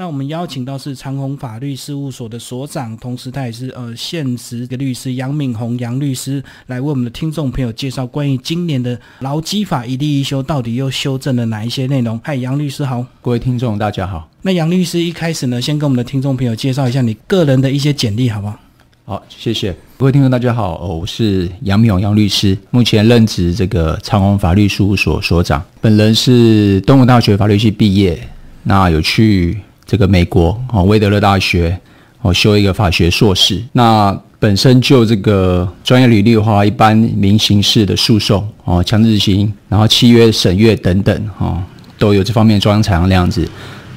那我们邀请到是长虹法律事务所的所长，同时他也是呃现职的律师杨敏宏杨律师，来为我们的听众朋友介绍关于今年的劳基法一例一修到底又修正了哪一些内容。嗨，杨律师好，各位听众大家好。那杨律师一开始呢，先跟我们的听众朋友介绍一下你个人的一些简历，好不好？好，谢谢各位听众大家好，我是杨敏宏杨律师，目前任职这个长虹法律事务所所长，本人是东吴大学法律系毕业，那有去。这个美国哦，威德勒大学哦，修一个法学硕士。那本身就这个专业履历的话，一般民刑事的诉讼哦，强制执行，然后契约审阅等等哦，都有这方面专长那样子。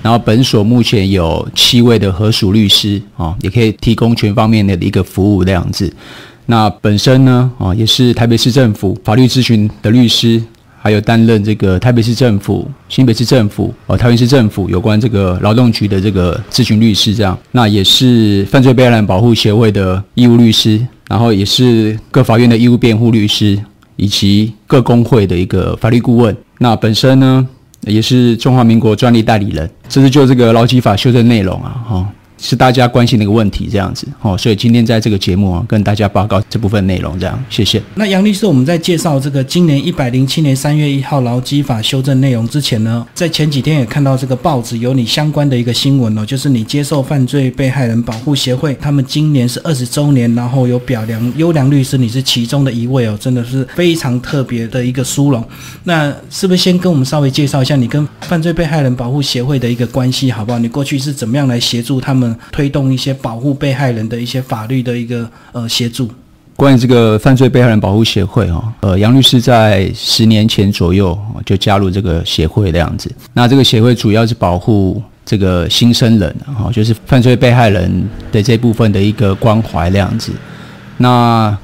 然后本所目前有七位的合署律师哦，也可以提供全方面的一个服务那样子。那本身呢哦，也是台北市政府法律咨询的律师。还有担任这个台北市政府、新北市政府、哦，桃园市政府有关这个劳动局的这个咨询律师，这样，那也是犯罪被害人保护协会的义务律师，然后也是各法院的义务辩护律师，以及各工会的一个法律顾问。那本身呢，也是中华民国专利代理人。这是就这个劳基法修正内容啊，哈。是大家关心的一个问题，这样子哦，所以今天在这个节目啊，跟大家报告这部分内容，这样谢谢。那杨律师，我们在介绍这个今年一百零七年三月一号劳基法修正内容之前呢，在前几天也看到这个报纸有你相关的一个新闻哦，就是你接受犯罪被害人保护协会，他们今年是二十周年，然后有表扬优良律师，你是其中的一位哦，真的是非常特别的一个殊荣。那是不是先跟我们稍微介绍一下你跟犯罪被害人保护协会的一个关系，好不好？你过去是怎么样来协助他们？推动一些保护被害人的一些法律的一个呃协助。关于这个犯罪被害人保护协会哈，呃，杨律师在十年前左右就加入这个协会的样子。那这个协会主要是保护这个新生人哈，就是犯罪被害人的这部分的一个关怀那样子。那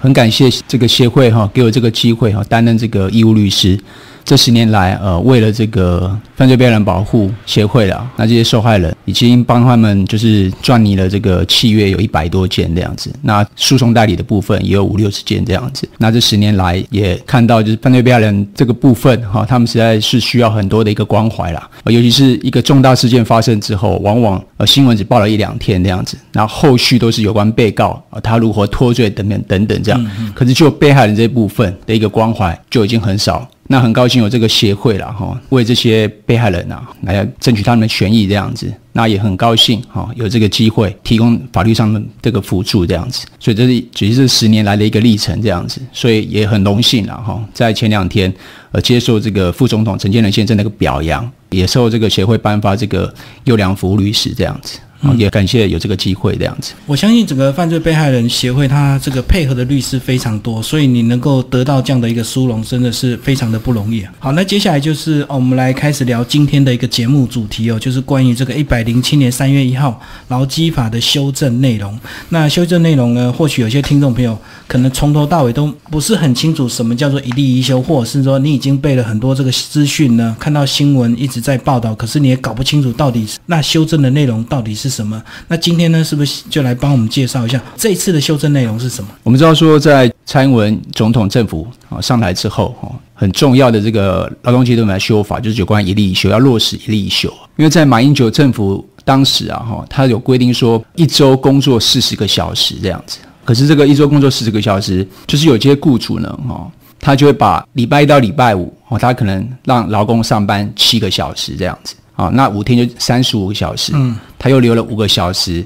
很感谢这个协会哈，给我这个机会哈，担任这个义务律师。这十年来，呃，为了这个犯罪被害人保护协会了，那这些受害人已经帮他们就是赚拟了这个契约，有一百多件这样子。那诉讼代理的部分也有五六十件这样子。那这十年来也看到，就是犯罪被害人这个部分哈，他们实在是需要很多的一个关怀啦。尤其是一个重大事件发生之后，往往呃新闻只报了一两天这样子，然后后续都是有关被告啊他如何脱罪等等等等这样。可是就被害人这部分的一个关怀就已经很少。那很高兴有这个协会了哈，为这些被害人啊来争取他们的权益这样子。那也很高兴哈，有这个机会提供法律上的这个辅助这样子。所以这是只是十年来的一个历程这样子。所以也很荣幸了哈，在前两天呃接受这个副总统陈建仁先生的一个表扬，也受这个协会颁发这个优良服务律师这样子。也感谢有这个机会这样子。我相信整个犯罪被害人协会，他这个配合的律师非常多，所以你能够得到这样的一个殊荣，真的是非常的不容易啊。好，那接下来就是，我们来开始聊今天的一个节目主题哦，就是关于这个一百零七年三月一号劳基法的修正内容。那修正内容呢，或许有些听众朋友可能从头到尾都不是很清楚什么叫做一例一修，或者是说你已经背了很多这个资讯呢，看到新闻一直在报道，可是你也搞不清楚到底那修正的内容到底是。是什么？那今天呢，是不是就来帮我们介绍一下这一次的修正内容是什么？我们知道说，在蔡英文总统政府啊上台之后，哈，很重要的这个劳动阶段的修法，就是有关一例一休，要落实一例一休。因为在马英九政府当时啊，哈，他有规定说一周工作四十个小时这样子。可是这个一周工作四十个小时，就是有些雇主呢，哈，他就会把礼拜一到礼拜五，哦，他可能让劳工上班七个小时这样子。啊，那五天就三十五个小时，嗯，他又留了五个小时，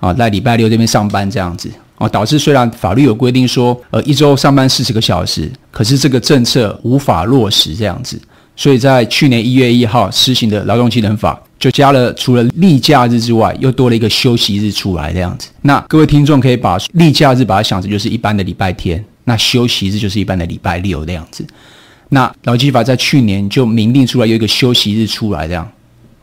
啊，在礼拜六这边上班这样子，哦，导致虽然法律有规定说，呃，一周上班四十个小时，可是这个政策无法落实这样子，所以在去年一月一号施行的劳动基能法就加了除了例假日之外，又多了一个休息日出来这样子。那各位听众可以把例假日把它想成就是一般的礼拜天，那休息日就是一般的礼拜六这样子。那劳基法在去年就明定出来有一个休息日出来这样。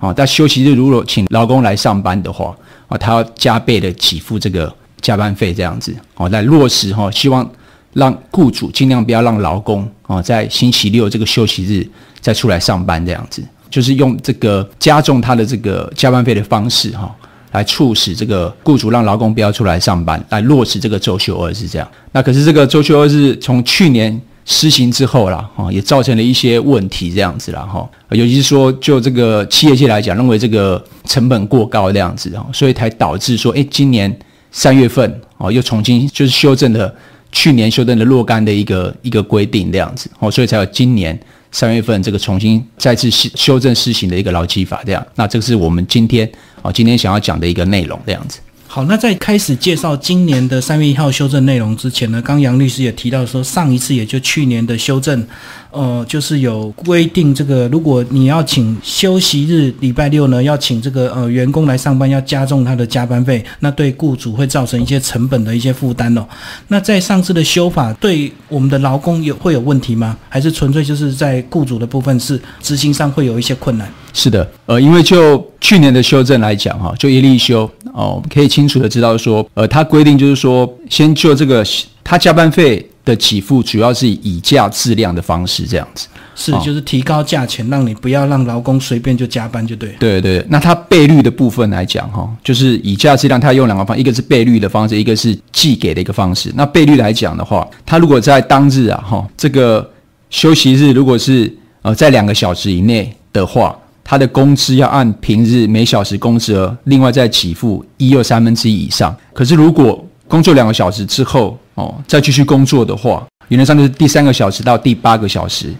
哦，但休息日如果请劳工来上班的话，啊，他要加倍的给付这个加班费，这样子，哦，来落实哈，希望让雇主尽量不要让劳工哦，在星期六这个休息日再出来上班，这样子，就是用这个加重他的这个加班费的方式哈，来促使这个雇主让劳工不要出来上班，来落实这个周休二日这样。那可是这个周休二日从去年。施行之后啦，哈，也造成了一些问题，这样子啦，哈，尤其是说，就这个企业界来讲，认为这个成本过高这样子哦，所以才导致说，哎，今年三月份哦，又重新就是修正了去年修正的若干的一个一个规定这样子哦，所以才有今年三月份这个重新再次修修正施行的一个劳基法这样。那这个是我们今天哦，今天想要讲的一个内容这样子。好，那在开始介绍今年的三月一号修正内容之前呢，刚杨律师也提到说，上一次也就去年的修正，呃，就是有规定这个，如果你要请休息日礼拜六呢，要请这个呃员工来上班，要加重他的加班费，那对雇主会造成一些成本的一些负担哦。那在上次的修法，对我们的劳工有会有问题吗？还是纯粹就是在雇主的部分是执行上会有一些困难？是的，呃，因为就去年的修正来讲，哈，就一例休哦，可以清楚的知道说，呃，它规定就是说，先就这个他加班费的给付，主要是以以价质量的方式这样子，是就是提高价钱，让你不要让劳工随便就加班就对。对对，那它倍率的部分来讲，哈，就是以价质量，它用两个方，一个是倍率的方式，一个是计给的一个方式。那倍率来讲的话，它如果在当日啊，哈，这个休息日如果是呃在两个小时以内的话。他的工资要按平日每小时工资额，另外再起付一又三分之一以上。可是如果工作两个小时之后，哦，再继续工作的话，原则上就是第三个小时到第八个小时，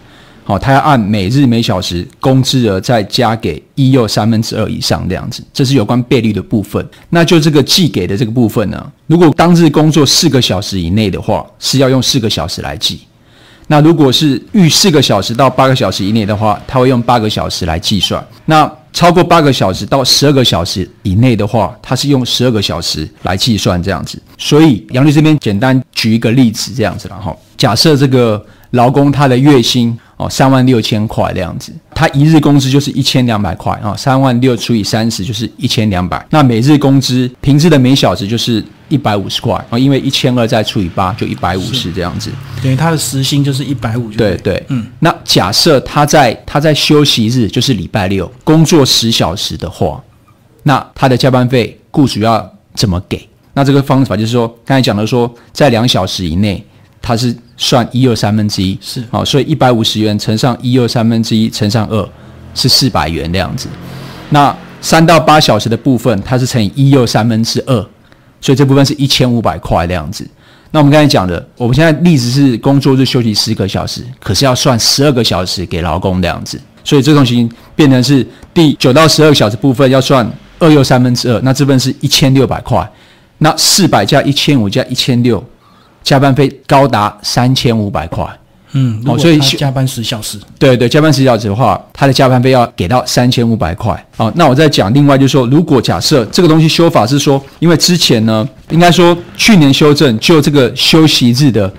好，他要按每日每小时工资额再加给一又三分之二以上这样子。这是有关倍率的部分。那就这个计给的这个部分呢，如果当日工作四个小时以内的话，是要用四个小时来计。那如果是预四个小时到八个小时以内的话，他会用八个小时来计算。那超过八个小时到十二个小时以内的话，它是用十二个小时来计算这样子。所以杨律这边简单举一个例子这样子了哈。假设这个劳工他的月薪哦三万六千块这样子，他一日工资就是一千两百块啊，三万六除以三十就是一千两百。那每日工资平日的每小时就是。一百五十块啊，因为一千二再除以八就一百五十这样子，等于他的时薪就是一百五。对对，嗯。那假设他在他在休息日，就是礼拜六工作十小时的话，那他的加班费雇主要怎么给？那这个方法就是说，刚才讲的说，在两小时以内，他是算一二三分之一，是好，所以一百五十元乘上一二三分之一乘上二是四百元那样子。那三到八小时的部分，它是乘以一二三分之二。所以这部分是一千五百块那样子。那我们刚才讲的，我们现在例子是工作日休息十个小时，可是要算十二个小时给劳工那样子。所以这东西变成是第九到十二个小时部分要算二又三分之二，那这份是一千六百块。那四百加一千五加一千六，加班费高达三千五百块。嗯，哦，所以加班十小时，对对，加班十小时的话，他的加班费要给到三千五百块。哦，那我再讲另外就是说，如果假设这个东西修法是说，因为之前呢，应该说去年修正就这个休息日的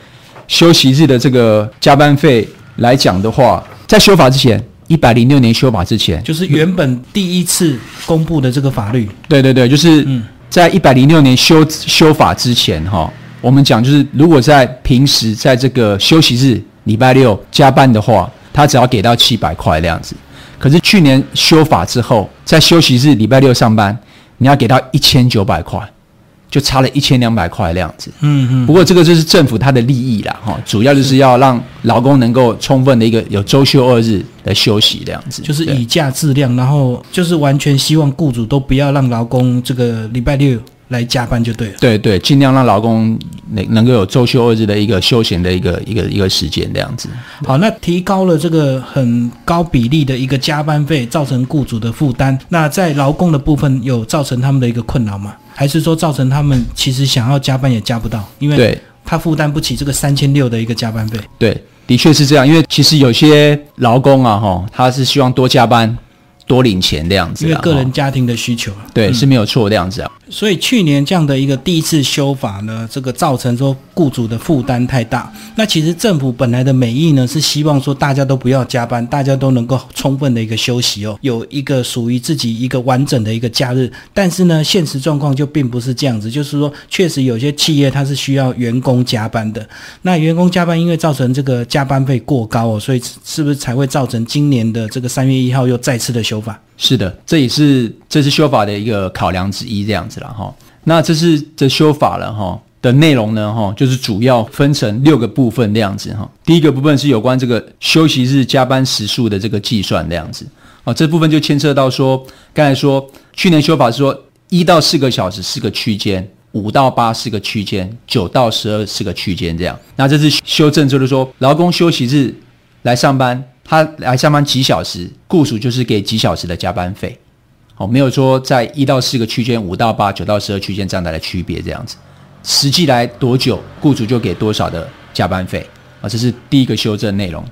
休息日的这个加班费来讲的话，在修法之前，一百零六年修法之前，就是原本第一次公布的这个法律，对对对，就是在一百零六年修修法之前，哈，我们讲就是如果在平时在这个休息日。礼拜六加班的话，他只要给到七百块这样子。可是去年修法之后，在休息日礼拜六上班，你要给到一千九百块，就差了一千两百块这样子。嗯嗯。不过这个就是政府它的利益啦，哈，主要就是要让劳工能够充分的一个有周休二日的休息这样子。就是以价质量，然后就是完全希望雇主都不要让劳工这个礼拜六。来加班就对了，对对，尽量让劳工能能够有周休二日的一个休闲的一个一个一个时间这样子。好，那提高了这个很高比例的一个加班费，造成雇主的负担。那在劳工的部分有造成他们的一个困扰吗？还是说造成他们其实想要加班也加不到，因为他负担不起这个三千六的一个加班费？对，的确是这样。因为其实有些劳工啊，哈，他是希望多加班。多领钱这样子，因为个人家庭的需求，对是没有错这样子啊。所以去年这样的一个第一次修法呢，这个造成说雇主的负担太大。那其实政府本来的美意呢，是希望说大家都不要加班，大家都能够充分的一个休息哦，有一个属于自己一个完整的一个假日。但是呢，现实状况就并不是这样子，就是说确实有些企业它是需要员工加班的。那员工加班因为造成这个加班费过高哦，所以是不是才会造成今年的这个三月一号又再次的修修法？是的，这也是这次修法的一个考量之一，这样子了哈。那这是这修法了哈的内容呢哈，就是主要分成六个部分这样子哈。第一个部分是有关这个休息日加班时数的这个计算这样子。啊，这部分就牵涉到说，刚才说去年修法是说一到四个小时是个区间，五到八是个区间，九到十二是个区间这样。那这次修正就是说，劳工休息日来上班，他来上班几小时，雇主就是给几小时的加班费。哦，没有说在一到四个区间，五到八、九到十二区间这样的区别这样子，实际来多久，雇主就给多少的加班费啊，这是第一个修正内容。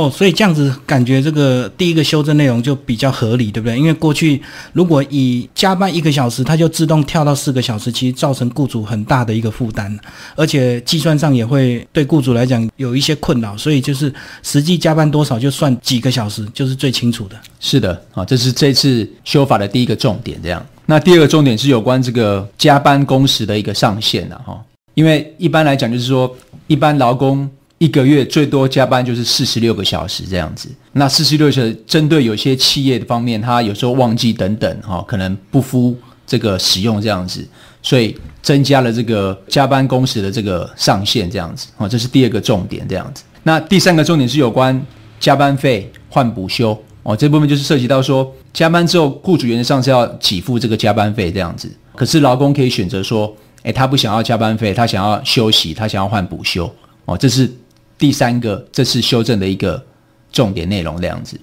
哦，所以这样子感觉这个第一个修正内容就比较合理，对不对？因为过去如果以加班一个小时，它就自动跳到四个小时，其实造成雇主很大的一个负担，而且计算上也会对雇主来讲有一些困扰。所以就是实际加班多少就算几个小时，就是最清楚的。是的，啊，这是这次修法的第一个重点。这样，那第二个重点是有关这个加班工时的一个上限了哈。因为一般来讲，就是说一般劳工。一个月最多加班就是四十六个小时这样子。那四十六小时针对有些企业的方面，他有时候旺季等等哈，可能不敷这个使用这样子，所以增加了这个加班工时的这个上限这样子。哦，这是第二个重点这样子。那第三个重点是有关加班费换补休哦，这部分就是涉及到说加班之后，雇主原则上是要给付这个加班费这样子，可是劳工可以选择说，诶，他不想要加班费，他想要休息，他想要换补休哦，这是。第三个，这次修正的一个重点内容这样子，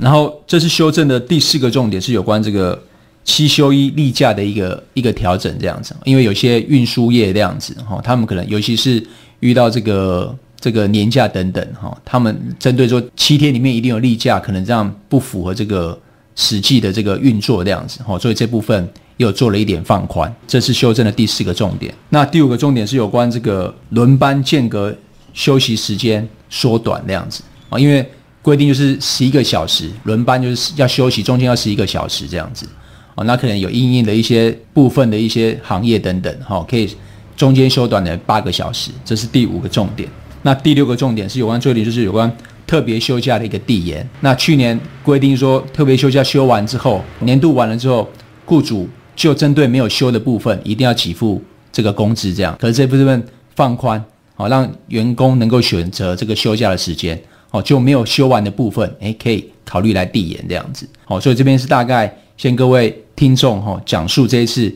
然后这次修正的第四个重点是有关这个七休一例假的一个一个调整这样子，因为有些运输业这样子哈，他们可能尤其是遇到这个这个年假等等哈，他们针对说七天里面一定有例假，可能这样不符合这个实际的这个运作这样子哈，所以这部分又做了一点放宽，这是修正的第四个重点。那第五个重点是有关这个轮班间隔。休息时间缩短那样子啊，因为规定就是十一个小时轮班，就是要休息，中间要十一个小时这样子啊。那可能有应应的一些部分的一些行业等等哈，可以中间缩短的八个小时，这是第五个重点。那第六个重点是有关最点就是有关特别休假的一个递延。那去年规定说特别休假休完之后，年度完了之后，雇主就针对没有休的部分，一定要给付这个工资这样。可是这部分放宽。好，让员工能够选择这个休假的时间，哦，就没有休完的部分，诶，可以考虑来递延这样子。好，所以这边是大概先各位听众哈，讲述这一次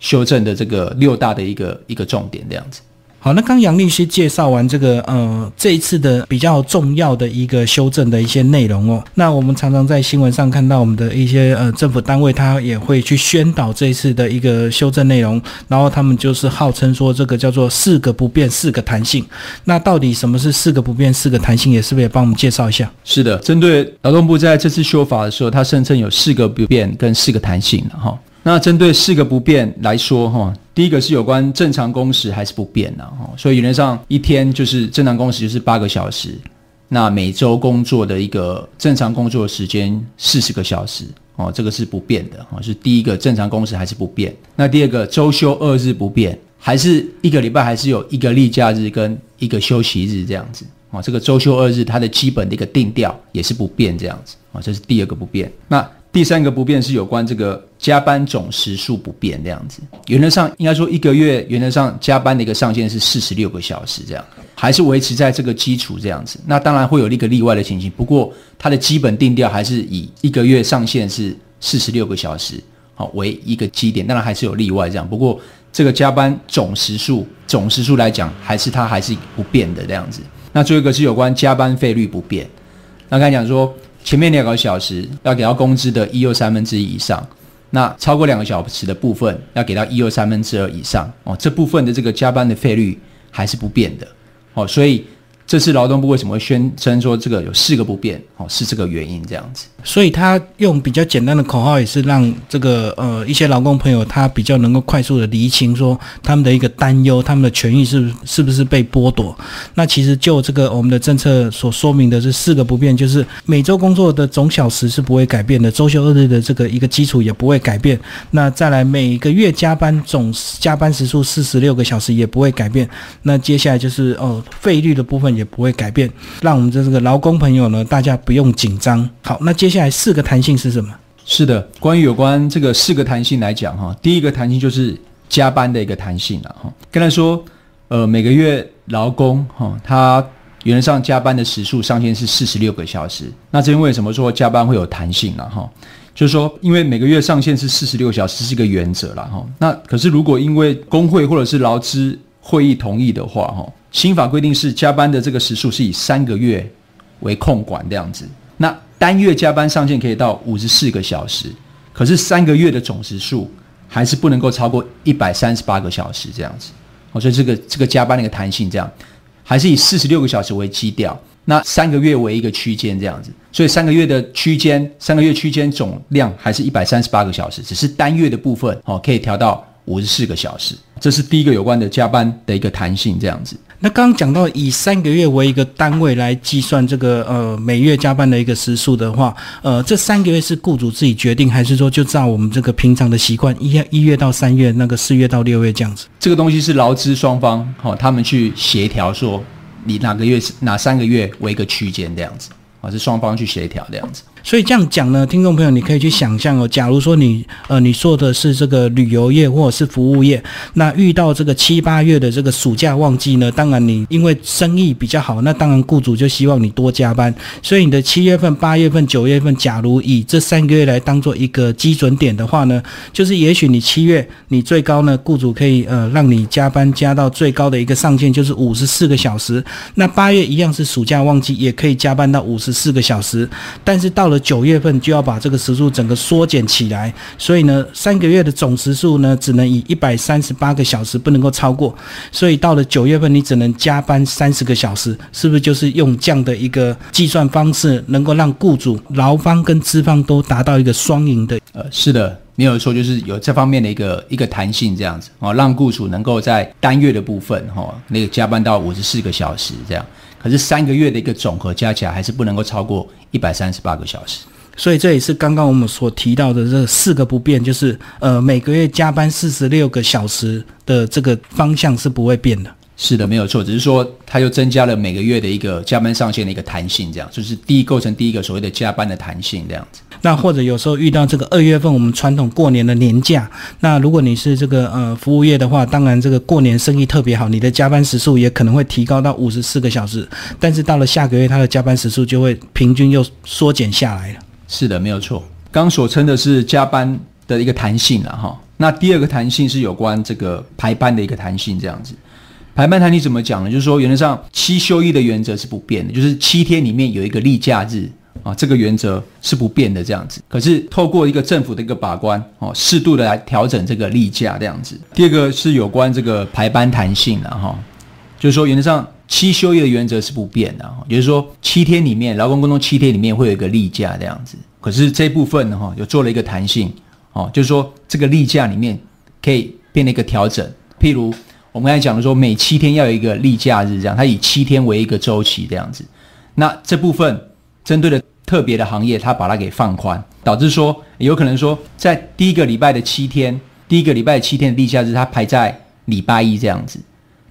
修正的这个六大的一个一个重点这样子。好，那刚杨律师介绍完这个呃这一次的比较重要的一个修正的一些内容哦，那我们常常在新闻上看到我们的一些呃政府单位，他也会去宣导这一次的一个修正内容，然后他们就是号称说这个叫做四个不变，四个弹性。那到底什么是四个不变，四个弹性？也是不是也帮我们介绍一下？是的，针对劳动部在这次修法的时候，他声称有四个不变跟四个弹性的哈。那针对四个不变来说，哈，第一个是有关正常工时还是不变的，哈，所以原则上一天就是正常工时就是八个小时，那每周工作的一个正常工作时间四十个小时，哦，这个是不变的，哦，是第一个正常工时还是不变。那第二个周休二日不变，还是一个礼拜还是有一个例假日跟一个休息日这样子，哦，这个周休二日它的基本的一个定调也是不变这样子，哦，这是第二个不变。那第三个不变是有关这个加班总时数不变这样子，原则上应该说一个月原则上加班的一个上限是四十六个小时这样，还是维持在这个基础这样子。那当然会有一个例外的情形，不过它的基本定调还是以一个月上限是四十六个小时好为一个基点，当然还是有例外这样。不过这个加班总时数总时数来讲，还是它还是不变的这样子。那最后一个是有关加班费率不变，那刚才讲说。前面两个小时要给到工资的一又三分之一以上，那超过两个小时的部分要给到一又三分之二以上哦，这部分的这个加班的费率还是不变的哦，所以。这次劳动部为什么会宣称说这个有四个不变？哦，是这个原因这样子。所以他用比较简单的口号，也是让这个呃一些劳工朋友他比较能够快速的厘清说他们的一个担忧，他们的权益是是不是被剥夺？那其实就这个我们的政策所说明的是四个不变，就是每周工作的总小时是不会改变的，周休二日的这个一个基础也不会改变。那再来每个月加班总加班时数四十六个小时也不会改变。那接下来就是哦费率的部分。也不会改变，让我们的这个劳工朋友呢，大家不用紧张。好，那接下来四个弹性是什么？是的，关于有关这个四个弹性来讲，哈，第一个弹性就是加班的一个弹性了，哈。刚才说，呃，每个月劳工哈，他原则上加班的时数上限是四十六个小时。那这边为什么说加班会有弹性了哈？就是说，因为每个月上限是四十六小时是一个原则了哈。那可是如果因为工会或者是劳资会议同意的话哈，新法规定是加班的这个时数是以三个月为控管这样子。那单月加班上限可以到五十四个小时，可是三个月的总时数还是不能够超过一百三十八个小时这样子。哦，所以这个这个加班的一个弹性这样，还是以四十六个小时为基调，那三个月为一个区间这样子。所以三个月的区间，三个月区间总量还是一百三十八个小时，只是单月的部分哦可以调到五十四个小时。这是第一个有关的加班的一个弹性这样子。那刚刚讲到以三个月为一个单位来计算这个呃每月加班的一个时数的话，呃，这三个月是雇主自己决定，还是说就照我们这个平常的习惯，一月一月到三月，那个四月到六月这样子？这个东西是劳资双方哦，他们去协调说，你哪个月是哪三个月为一个区间这样子，啊，是双方去协调这样子。所以这样讲呢，听众朋友，你可以去想象哦，假如说你呃你做的是这个旅游业或者是服务业，那遇到这个七八月的这个暑假旺季呢，当然你因为生意比较好，那当然雇主就希望你多加班，所以你的七月份、八月份、九月份，假如以这三个月来当做一个基准点的话呢，就是也许你七月你最高呢，雇主可以呃让你加班加到最高的一个上限就是五十四个小时，那八月一样是暑假旺季，也可以加班到五十四个小时，但是到了九月份就要把这个时数整个缩减起来，所以呢，三个月的总时数呢，只能以一百三十八个小时，不能够超过。所以到了九月份，你只能加班三十个小时，是不是就是用这样的一个计算方式，能够让雇主、劳方跟资方都达到一个双赢的？呃，是的，没有错，就是有这方面的一个一个弹性这样子哦，让雇主能够在单月的部分哈，那个加班到五十四个小时这样，可是三个月的一个总和加起来还是不能够超过一百三十八个小时。所以这也是刚刚我们所提到的这四个不变，就是呃每个月加班四十六个小时的这个方向是不会变的。是的，没有错，只是说它又增加了每个月的一个加班上限的一个弹性，这样就是第一构成第一个所谓的加班的弹性这样子。那或者有时候遇到这个二月份我们传统过年的年假，那如果你是这个呃服务业的话，当然这个过年生意特别好，你的加班时数也可能会提高到五十四个小时，但是到了下个月，它的加班时数就会平均又缩减下来了。是的，没有错。刚所称的是加班的一个弹性了哈。那第二个弹性是有关这个排班的一个弹性，这样子。排班弹性怎么讲呢？就是说原则上七休一的原则是不变的，就是七天里面有一个例假日啊，这个原则是不变的这样子。可是透过一个政府的一个把关哦，适度的来调整这个例假这样子。第二个是有关这个排班弹性了哈，就是说原则上。七休一的原则是不变的，也就是说七天里面，劳工工作七天里面会有一个例假这样子。可是这部分呢，哈，有做了一个弹性，哦，就是说这个例假里面可以变了一个调整。譬如我们刚才讲的说，每七天要有一个例假日，这样，它以七天为一个周期这样子。那这部分针对的特别的行业，它把它给放宽，导致说有可能说，在第一个礼拜的七天，第一个礼拜的七天的例假日，它排在礼拜一这样子。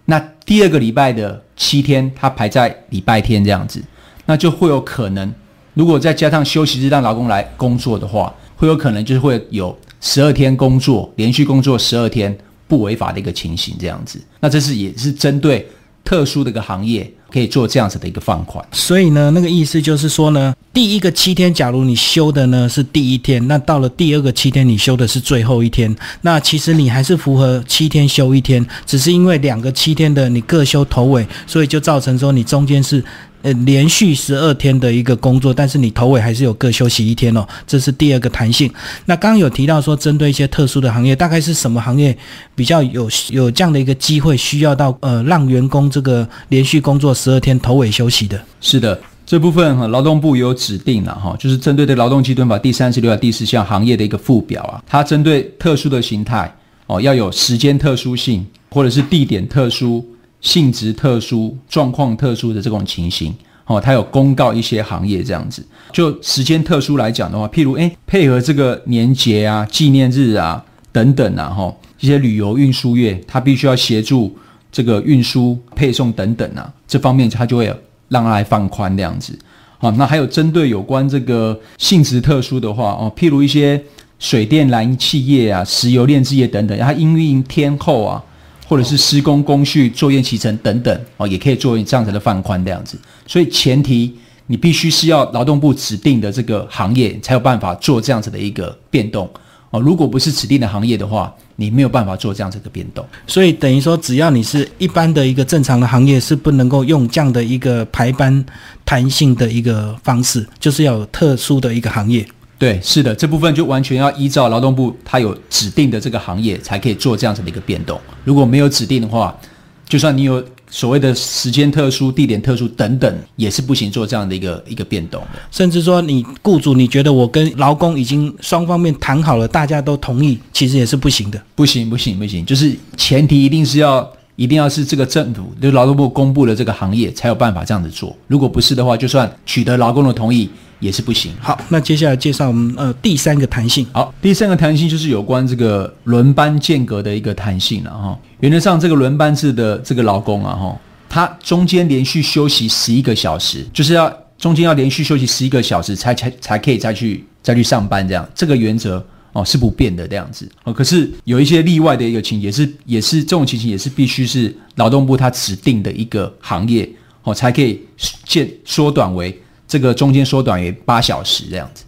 那第二个礼拜的七天，它排在礼拜天这样子，那就会有可能，如果再加上休息日让劳工来工作的话，会有可能就是会有十二天工作，连续工作十二天不违法的一个情形这样子。那这是也是针对特殊的一个行业。可以做这样子的一个放款，所以呢，那个意思就是说呢，第一个七天，假如你休的呢是第一天，那到了第二个七天，你休的是最后一天，那其实你还是符合七天休一天，只是因为两个七天的你各休头尾，所以就造成说你中间是。呃，连续十二天的一个工作，但是你头尾还是有各休息一天哦，这是第二个弹性。那刚刚有提到说，针对一些特殊的行业，大概是什么行业比较有有这样的一个机会，需要到呃让员工这个连续工作十二天头尾休息的？是的，这部分哈劳动部有指定了哈，就是针对的劳动基准法第三十六条第四项行业的一个附表啊，它针对特殊的形态哦，要有时间特殊性或者是地点特殊。性质特殊、状况特殊的这种情形，哦，它有公告一些行业这样子。就时间特殊来讲的话，譬如，诶配合这个年节啊、纪念日啊等等啊，哈，一些旅游运输业，它必须要协助这个运输、配送等等啊，这方面它就会让它来放宽这样子。好，那还有针对有关这个性质特殊的话，哦，譬如一些水电燃气业啊、石油炼制业等等，它因运天后啊。或者是施工工序、作业期程等等哦，也可以作为这样子的放宽这样子。所以前提你必须是要劳动部指定的这个行业才有办法做这样子的一个变动哦。如果不是指定的行业的话，你没有办法做这样子的变动。所以等于说，只要你是一般的一个正常的行业，是不能够用这样的一个排班弹性的一个方式，就是要有特殊的一个行业。对，是的，这部分就完全要依照劳动部它有指定的这个行业才可以做这样子的一个变动。如果没有指定的话，就算你有所谓的时间特殊、地点特殊等等，也是不行做这样的一个一个变动的。甚至说，你雇主你觉得我跟劳工已经双方面谈好了，大家都同意，其实也是不行的。不行，不行，不行，就是前提一定是要。一定要是这个政府，就劳动部公布的这个行业才有办法这样子做。如果不是的话，就算取得劳工的同意也是不行。好，那接下来介绍我们呃第三个弹性。好，第三个弹性就是有关这个轮班间隔的一个弹性了哈。原则上，这个轮班制的这个劳工啊哈，他中间连续休息十一个小时，就是要中间要连续休息十一个小时才才才可以再去再去上班这样。这个原则。哦，是不变的这样子哦。可是有一些例外的一个情节，是也是这种情形，也是必须是劳动部它指定的一个行业哦，才可以减缩短为这个中间缩短为八小时这样子。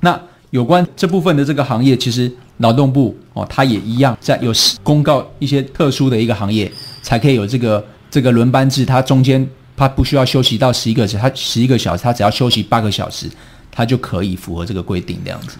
那有关这部分的这个行业，其实劳动部哦，它也一样在有公告一些特殊的一个行业，才可以有这个这个轮班制，它中间它不需要休息到十一个小时，它十一个小时，它只要休息八个小时，它就可以符合这个规定这样子。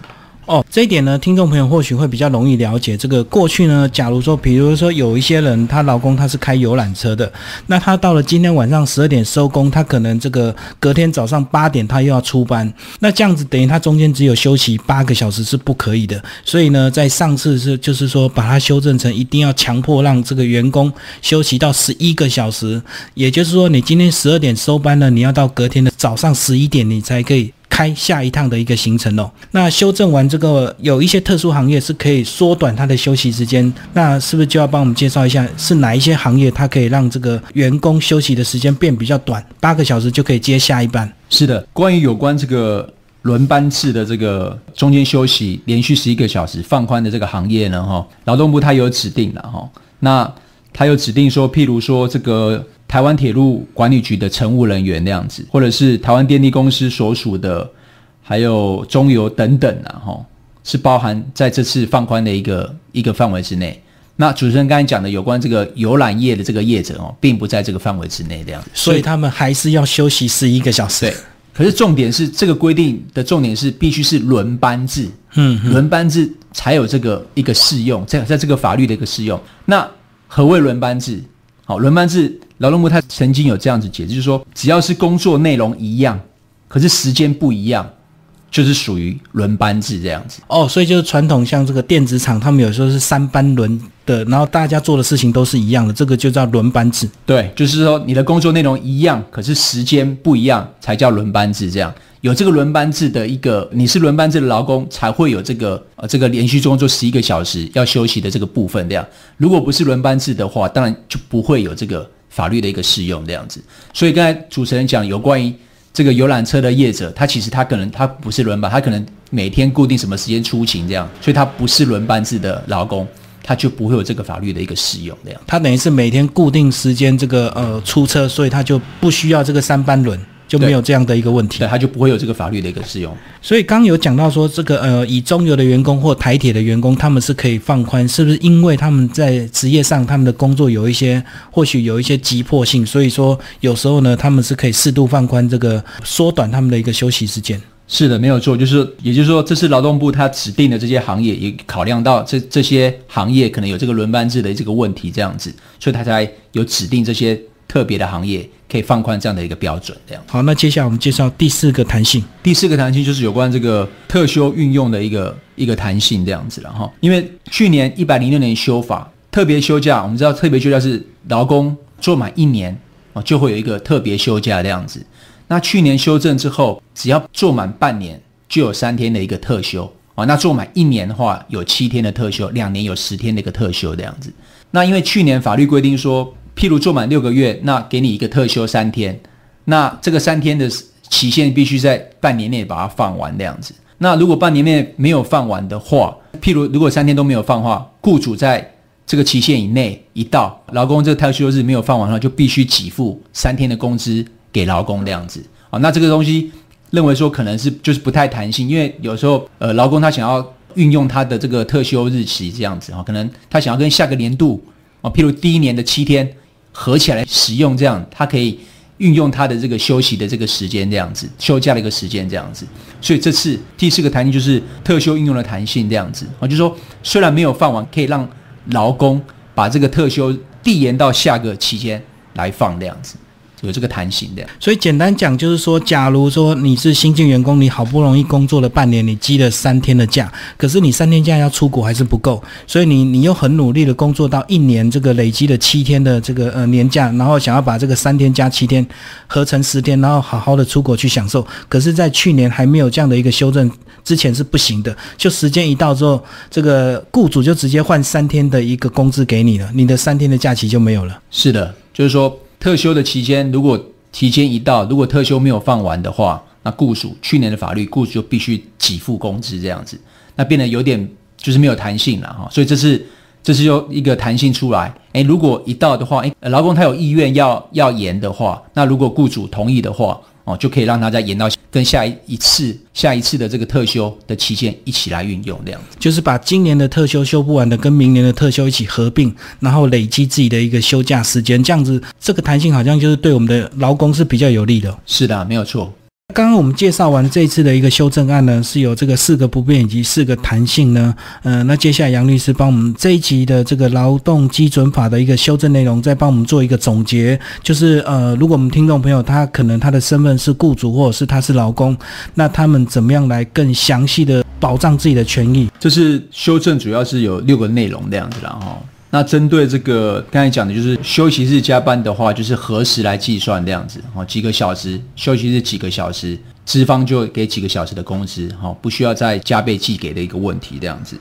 哦，这一点呢，听众朋友或许会比较容易了解。这个过去呢，假如说，比如说有一些人，她老公他是开游览车的，那他到了今天晚上十二点收工，他可能这个隔天早上八点他又要出班，那这样子等于他中间只有休息八个小时是不可以的。所以呢，在上次是就是说把它修正成一定要强迫让这个员工休息到十一个小时，也就是说你今天十二点收班了，你要到隔天的早上十一点你才可以。开下一趟的一个行程哦。那修正完这个，有一些特殊行业是可以缩短它的休息时间。那是不是就要帮我们介绍一下，是哪一些行业它可以让这个员工休息的时间变比较短，八个小时就可以接下一班？是的，关于有关这个轮班制的这个中间休息连续十一个小时放宽的这个行业呢？哈，劳动部它有指定的哈。那它有指定说，譬如说这个。台湾铁路管理局的乘务人员那样子，或者是台湾电力公司所属的，还有中油等等啊，哈，是包含在这次放宽的一个一个范围之内。那主持人刚才讲的有关这个游览业的这个业者哦，并不在这个范围之内这样子，所以他们还是要休息十一个小时。对，可是重点是这个规定的重点是必须是轮班制，嗯，轮班制才有这个一个适用，在在这个法律的一个适用。那何谓轮班制？好，轮班制，劳动部他曾经有这样子解释，就是说，只要是工作内容一样，可是时间不一样，就是属于轮班制这样子。哦，所以就是传统像这个电子厂，他们有时候是三班轮的，然后大家做的事情都是一样的，这个就叫轮班制。对，就是说你的工作内容一样，可是时间不一样，才叫轮班制这样。有这个轮班制的一个，你是轮班制的劳工，才会有这个呃这个连续工作十一个小时要休息的这个部分这样。如果不是轮班制的话，当然就不会有这个法律的一个适用这样子。所以刚才主持人讲有关于这个游览车的业者，他其实他可能他不是轮班，他可能每天固定什么时间出勤这样，所以他不是轮班制的劳工，他就不会有这个法律的一个适用这样。他等于是每天固定时间这个呃出车，所以他就不需要这个三班轮。就没有这样的一个问题，对，他就不会有这个法律的一个适用。所以刚有讲到说，这个呃，以中油的员工或台铁的员工，他们是可以放宽，是不是因为他们在职业上他们的工作有一些，或许有一些急迫性，所以说有时候呢，他们是可以适度放宽这个缩短他们的一个休息时间。是的，没有错，就是也就是说，这是劳动部他指定的这些行业，也考量到这这些行业可能有这个轮班制的这个问题，这样子，所以他才有指定这些。特别的行业可以放宽这样的一个标准，这样好。那接下来我们介绍第四个弹性。第四个弹性就是有关这个特休运用的一个一个弹性这样子了哈。因为去年一百零六年修法，特别休假，我们知道特别休假是劳工做满一年啊，就会有一个特别休假这样子。那去年修正之后，只要做满半年就有三天的一个特休啊。那做满一年的话，有七天的特休，两年有十天的一个特休这样子。那因为去年法律规定说。譬如做满六个月，那给你一个特休三天，那这个三天的期限必须在半年内把它放完这样子。那如果半年内没有放完的话，譬如如果三天都没有放话，雇主在这个期限以内一到，劳工这个特休日没有放完的话，就必须给付三天的工资给劳工这样子。啊，那这个东西认为说可能是就是不太弹性，因为有时候呃劳工他想要运用他的这个特休日期这样子啊，可能他想要跟下个年度啊，譬如第一年的七天合起来使用，这样他可以运用他的这个休息的这个时间这样子，休假的一个时间这样子。所以这次第四个弹性就是特休运用的弹性这样子啊，就是说虽然没有放完，可以让劳工把这个特休递延到下个期间来放这样子。有这个弹性的，所以简单讲就是说，假如说你是新进员工，你好不容易工作了半年，你积了三天的假，可是你三天假要出国还是不够，所以你你又很努力的工作到一年，这个累积了七天的这个呃年假，然后想要把这个三天加七天合成十天，然后好好的出国去享受，可是，在去年还没有这样的一个修正之前是不行的，就时间一到之后，这个雇主就直接换三天的一个工资给你了，你的三天的假期就没有了。是的，就是说。特休的期间，如果提前一到，如果特休没有放完的话，那雇主去年的法律，雇主就必须给付工资这样子，那变得有点就是没有弹性了哈。所以这是这是又一个弹性出来。诶，如果一到的话，诶，劳工他有意愿要要延的话，那如果雇主同意的话。哦，就可以让他再延到跟下一一次、下一次的这个特休的期间一起来运用，这样子就是把今年的特休休不完的跟明年的特休一起合并，然后累积自己的一个休假时间，这样子这个弹性好像就是对我们的劳工是比较有利的。是的，没有错。刚刚我们介绍完这次的一个修正案呢，是有这个四个不变以及四个弹性呢。嗯，那接下来杨律师帮我们这一集的这个劳动基准法的一个修正内容，再帮我们做一个总结。就是呃，如果我们听众朋友他可能他的身份是雇主或者是他是劳工，那他们怎么样来更详细的保障自己的权益？这是修正主要是有六个内容这样子然后。那针对这个刚才讲的，就是休息日加班的话，就是何时来计算这样子？哦，几个小时休息日几个小时，资方就给几个小时的工资，哈，不需要再加倍计给的一个问题这样子。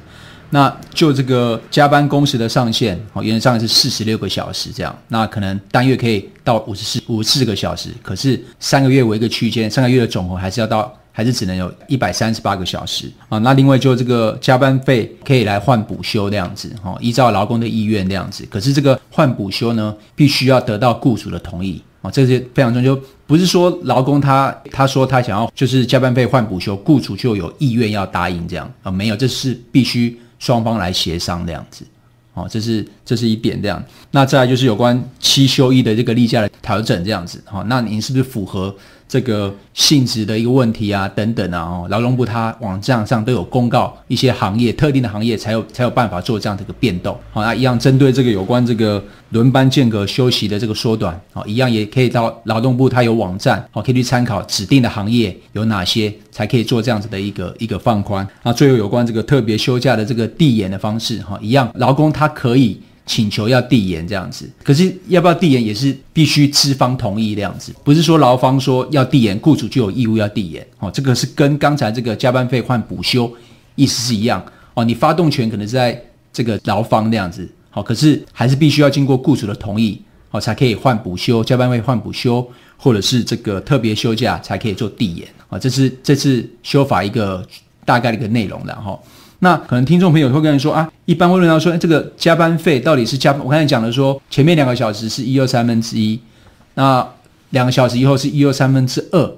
那就这个加班工时的上限，哦，原则上是四十六个小时这样。那可能单月可以到五十四五四个小时，可是三个月为一个区间，三个月的总和还是要到。还是只能有一百三十八个小时啊？那另外就这个加班费可以来换补休这样子哈，依照劳工的意愿这样子。可是这个换补休呢，必须要得到雇主的同意啊，这些非常重要。不是说劳工他他说他想要就是加班费换补休，雇主就有意愿要答应这样啊？没有，这是必须双方来协商这样子。哦，这是这是一点这样。那再来就是有关七休一的这个例假的调整这样子。好，那您是不是符合？这个性质的一个问题啊，等等啊，哦，劳动部它网站上都有公告一些行业特定的行业才有才有办法做这样的一个变动，好，那一样针对这个有关这个轮班间隔休息的这个缩短，好，一样也可以到劳动部它有网站，好，可以去参考指定的行业有哪些才可以做这样子的一个一个放宽。那最后有关这个特别休假的这个递延的方式，哈，一样劳工他可以。请求要递延这样子，可是要不要递延也是必须资方同意这样子，不是说劳方说要递延，雇主就有义务要递延哦。这个是跟刚才这个加班费换补休意思是一样哦。你发动权可能是在这个劳方那样子，好，可是还是必须要经过雇主的同意哦，才可以换补休、加班费换补休，或者是这个特别休假才可以做递延啊。这是这次修法一个大概的一个内容的哈。那可能听众朋友会跟人说啊，一般会论到说，这个加班费到底是加？我刚才讲的说，前面两个小时是一二三分之一，那两个小时以后是一二三分之二，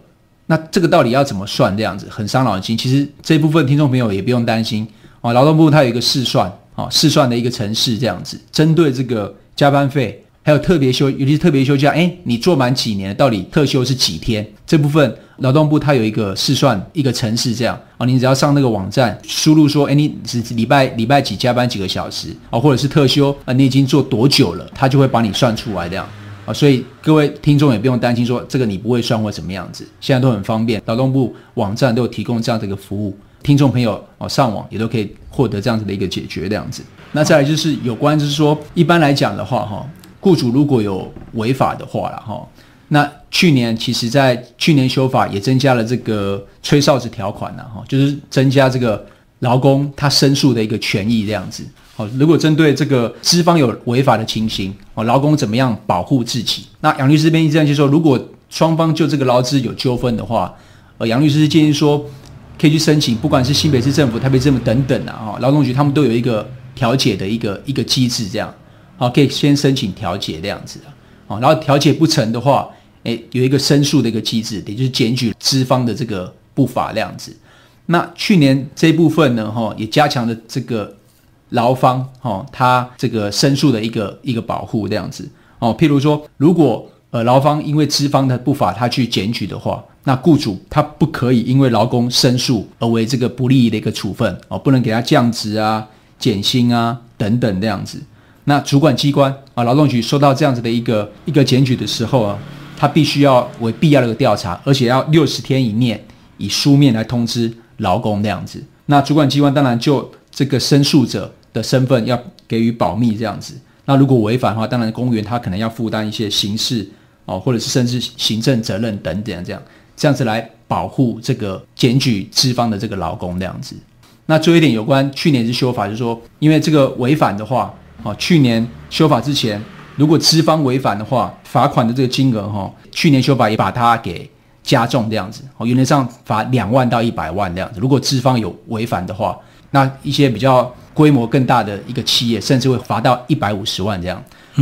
那这个到底要怎么算？这样子很伤脑筋。其实这部分听众朋友也不用担心啊，劳动部它有一个试算啊，试算的一个程式这样子，针对这个加班费。还有特别休，尤其是特别休假，哎，你做满几年，到底特休是几天？这部分劳动部它有一个试算一个程式，这样啊，你只要上那个网站输入说，哎，你是礼拜礼拜几加班几个小时啊，或者是特休啊，你已经做多久了，它就会帮你算出来这样啊。所以各位听众也不用担心说这个你不会算或怎么样子，现在都很方便，劳动部网站都有提供这样的一个服务，听众朋友哦上网也都可以获得这样子的一个解决这样子。那再来就是有关就是说，一般来讲的话哈。雇主如果有违法的话了哈，那去年其实在去年修法也增加了这个吹哨子条款了哈，就是增加这个劳工他申诉的一个权益这样子。好，如果针对这个资方有违法的情形，哦，劳工怎么样保护自己？那杨律师这边这样就说，如果双方就这个劳资有纠纷的话，呃，杨律师建议说可以去申请，不管是新北市政府、台北政府等等啊，哈，劳动局他们都有一个调解的一个一个机制，这样，好，可以先申请调解这样子啊，哦，然后调解不成的话，诶，有一个申诉的一个机制，也就是检举资方的这个不法这样子。那去年这一部分呢，哈，也加强了这个劳方，哈，他这个申诉的一个一个保护这样子，哦，譬如说，如果呃劳方因为资方的不法，他去检举的话，那雇主他不可以因为劳工申诉而为这个不利益的一个处分，哦，不能给他降职啊、减薪啊等等这样子。那主管机关啊，劳动局收到这样子的一个一个检举的时候啊，他必须要为必要的一个调查，而且要六十天以内以书面来通知。劳工那样子，那主管机关当然就这个申诉者的身份要给予保密这样子。那如果违反的话，当然公务员他可能要负担一些刑事哦，或者是甚至行政责任等等这样，这样子来保护这个检举资方的这个劳工那样子。那最后一点有关去年是修法，就是说，因为这个违反的话，哦，去年修法之前，如果资方违反的话，罚款的这个金额哈，去年修法也把它给。加重这样子，哦，原则上罚两万到一百万这样子。如果资方有违反的话，那一些比较规模更大的一个企业，甚至会罚到一百五十万这样。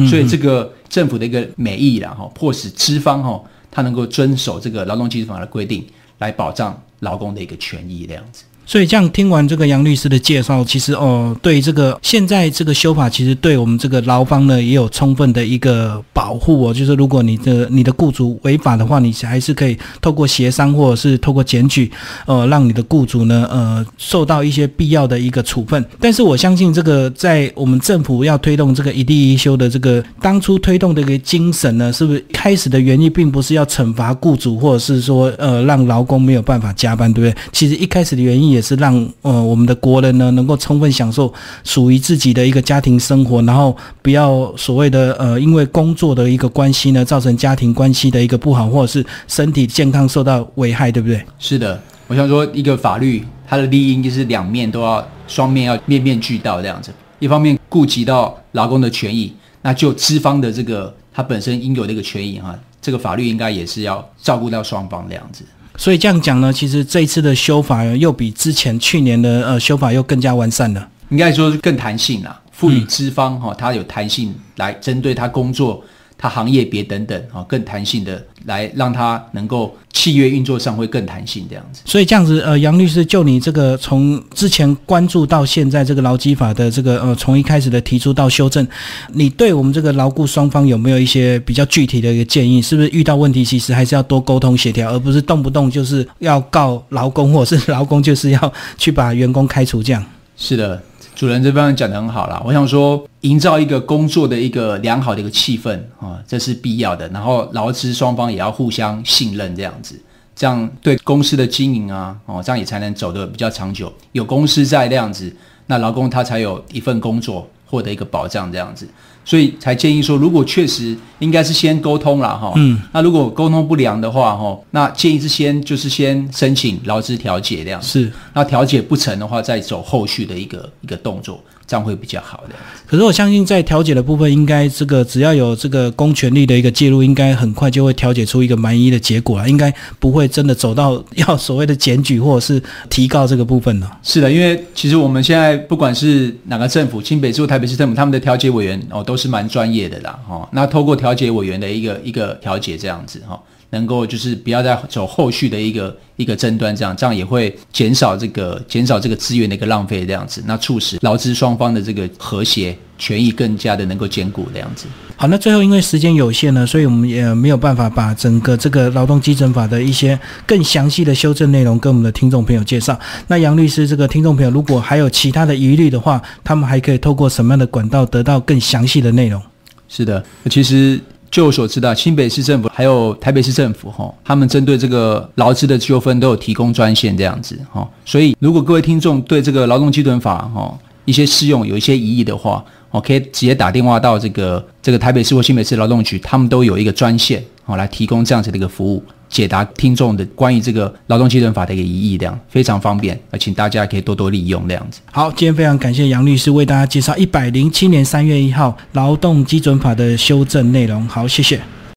所以这个政府的一个美意啦，哈，迫使资方哈，他能够遵守这个劳动基准法的规定，来保障劳工的一个权益这样子。所以这样听完这个杨律师的介绍，其实哦，对这个现在这个修法，其实对我们这个劳方呢也有充分的一个保护哦。就是如果你的你的雇主违法的话，你还是可以透过协商或者是透过检举，呃，让你的雇主呢呃受到一些必要的一个处分。但是我相信这个在我们政府要推动这个一地一休的这个当初推动的一个精神呢，是不是开始的原因并不是要惩罚雇主，或者是说呃让劳工没有办法加班，对不对？其实一开始的原因。也是让呃我们的国人呢能够充分享受属于自己的一个家庭生活，然后不要所谓的呃因为工作的一个关系呢造成家庭关系的一个不好，或者是身体健康受到危害，对不对？是的，我想说一个法律它的利益就是两面都要双面要面面俱到这样子，一方面顾及到劳工的权益，那就资方的这个他本身应有的一个权益哈，这个法律应该也是要照顾到双方这样子。所以这样讲呢，其实这一次的修法又比之前去年的呃修法又更加完善了，应该说是更弹性了，赋予资方哈，它有弹性来针对他工作。它行业别等等啊，更弹性的来让它能够契约运作上会更弹性这样子。所以这样子，呃，杨律师，就你这个从之前关注到现在这个劳基法的这个呃，从一开始的提出到修正，你对我们这个劳雇双方有没有一些比较具体的一个建议？是不是遇到问题，其实还是要多沟通协调，而不是动不动就是要告劳工，或者是劳工就是要去把员工开除这样？是的。主人这边讲的很好啦，我想说，营造一个工作的一个良好的一个气氛啊，这是必要的。然后劳资双方也要互相信任，这样子，这样对公司的经营啊，哦，这样也才能走得比较长久。有公司在这样子，那劳工他才有一份工作，获得一个保障，这样子。所以才建议说，如果确实应该是先沟通了哈，嗯，那如果沟通不良的话哈，那建议是先就是先申请劳资调解这样，是，那调解不成的话，再走后续的一个一个动作，这样会比较好的。可是我相信在调解的部分，应该这个只要有这个公权力的一个介入，应该很快就会调解出一个满意的结果了，应该不会真的走到要所谓的检举或者是提告这个部分了。是的，因为其实我们现在不管是哪个政府，新北市、台北市政府，他们的调解委员哦都。都是蛮专业的啦，哈。那透过调解委员的一个一个调解，这样子哈，能够就是不要再走后续的一个一个争端，这样这样也会减少这个减少这个资源的一个浪费，这样子，那促使劳资双方的这个和谐权益更加的能够兼顾，这样子。好，那最后因为时间有限呢，所以我们也没有办法把整个这个劳动基准法的一些更详细的修正内容跟我们的听众朋友介绍。那杨律师，这个听众朋友如果还有其他的疑虑的话，他们还可以透过什么样的管道得到更详细的内容？是的，其实就我所知道，新北市政府还有台北市政府哈，他们针对这个劳资的纠纷都有提供专线这样子哈。所以如果各位听众对这个劳动基准法哈一些适用有一些疑义的话，我可以直接打电话到这个这个台北市或新北市劳动局，他们都有一个专线哦，来提供这样子的一个服务，解答听众的关于这个劳动基准法的一个疑义，这样非常方便，而请大家可以多多利用这样子。好，今天非常感谢杨律师为大家介绍一百零七年三月一号劳动基准法的修正内容。好，谢谢。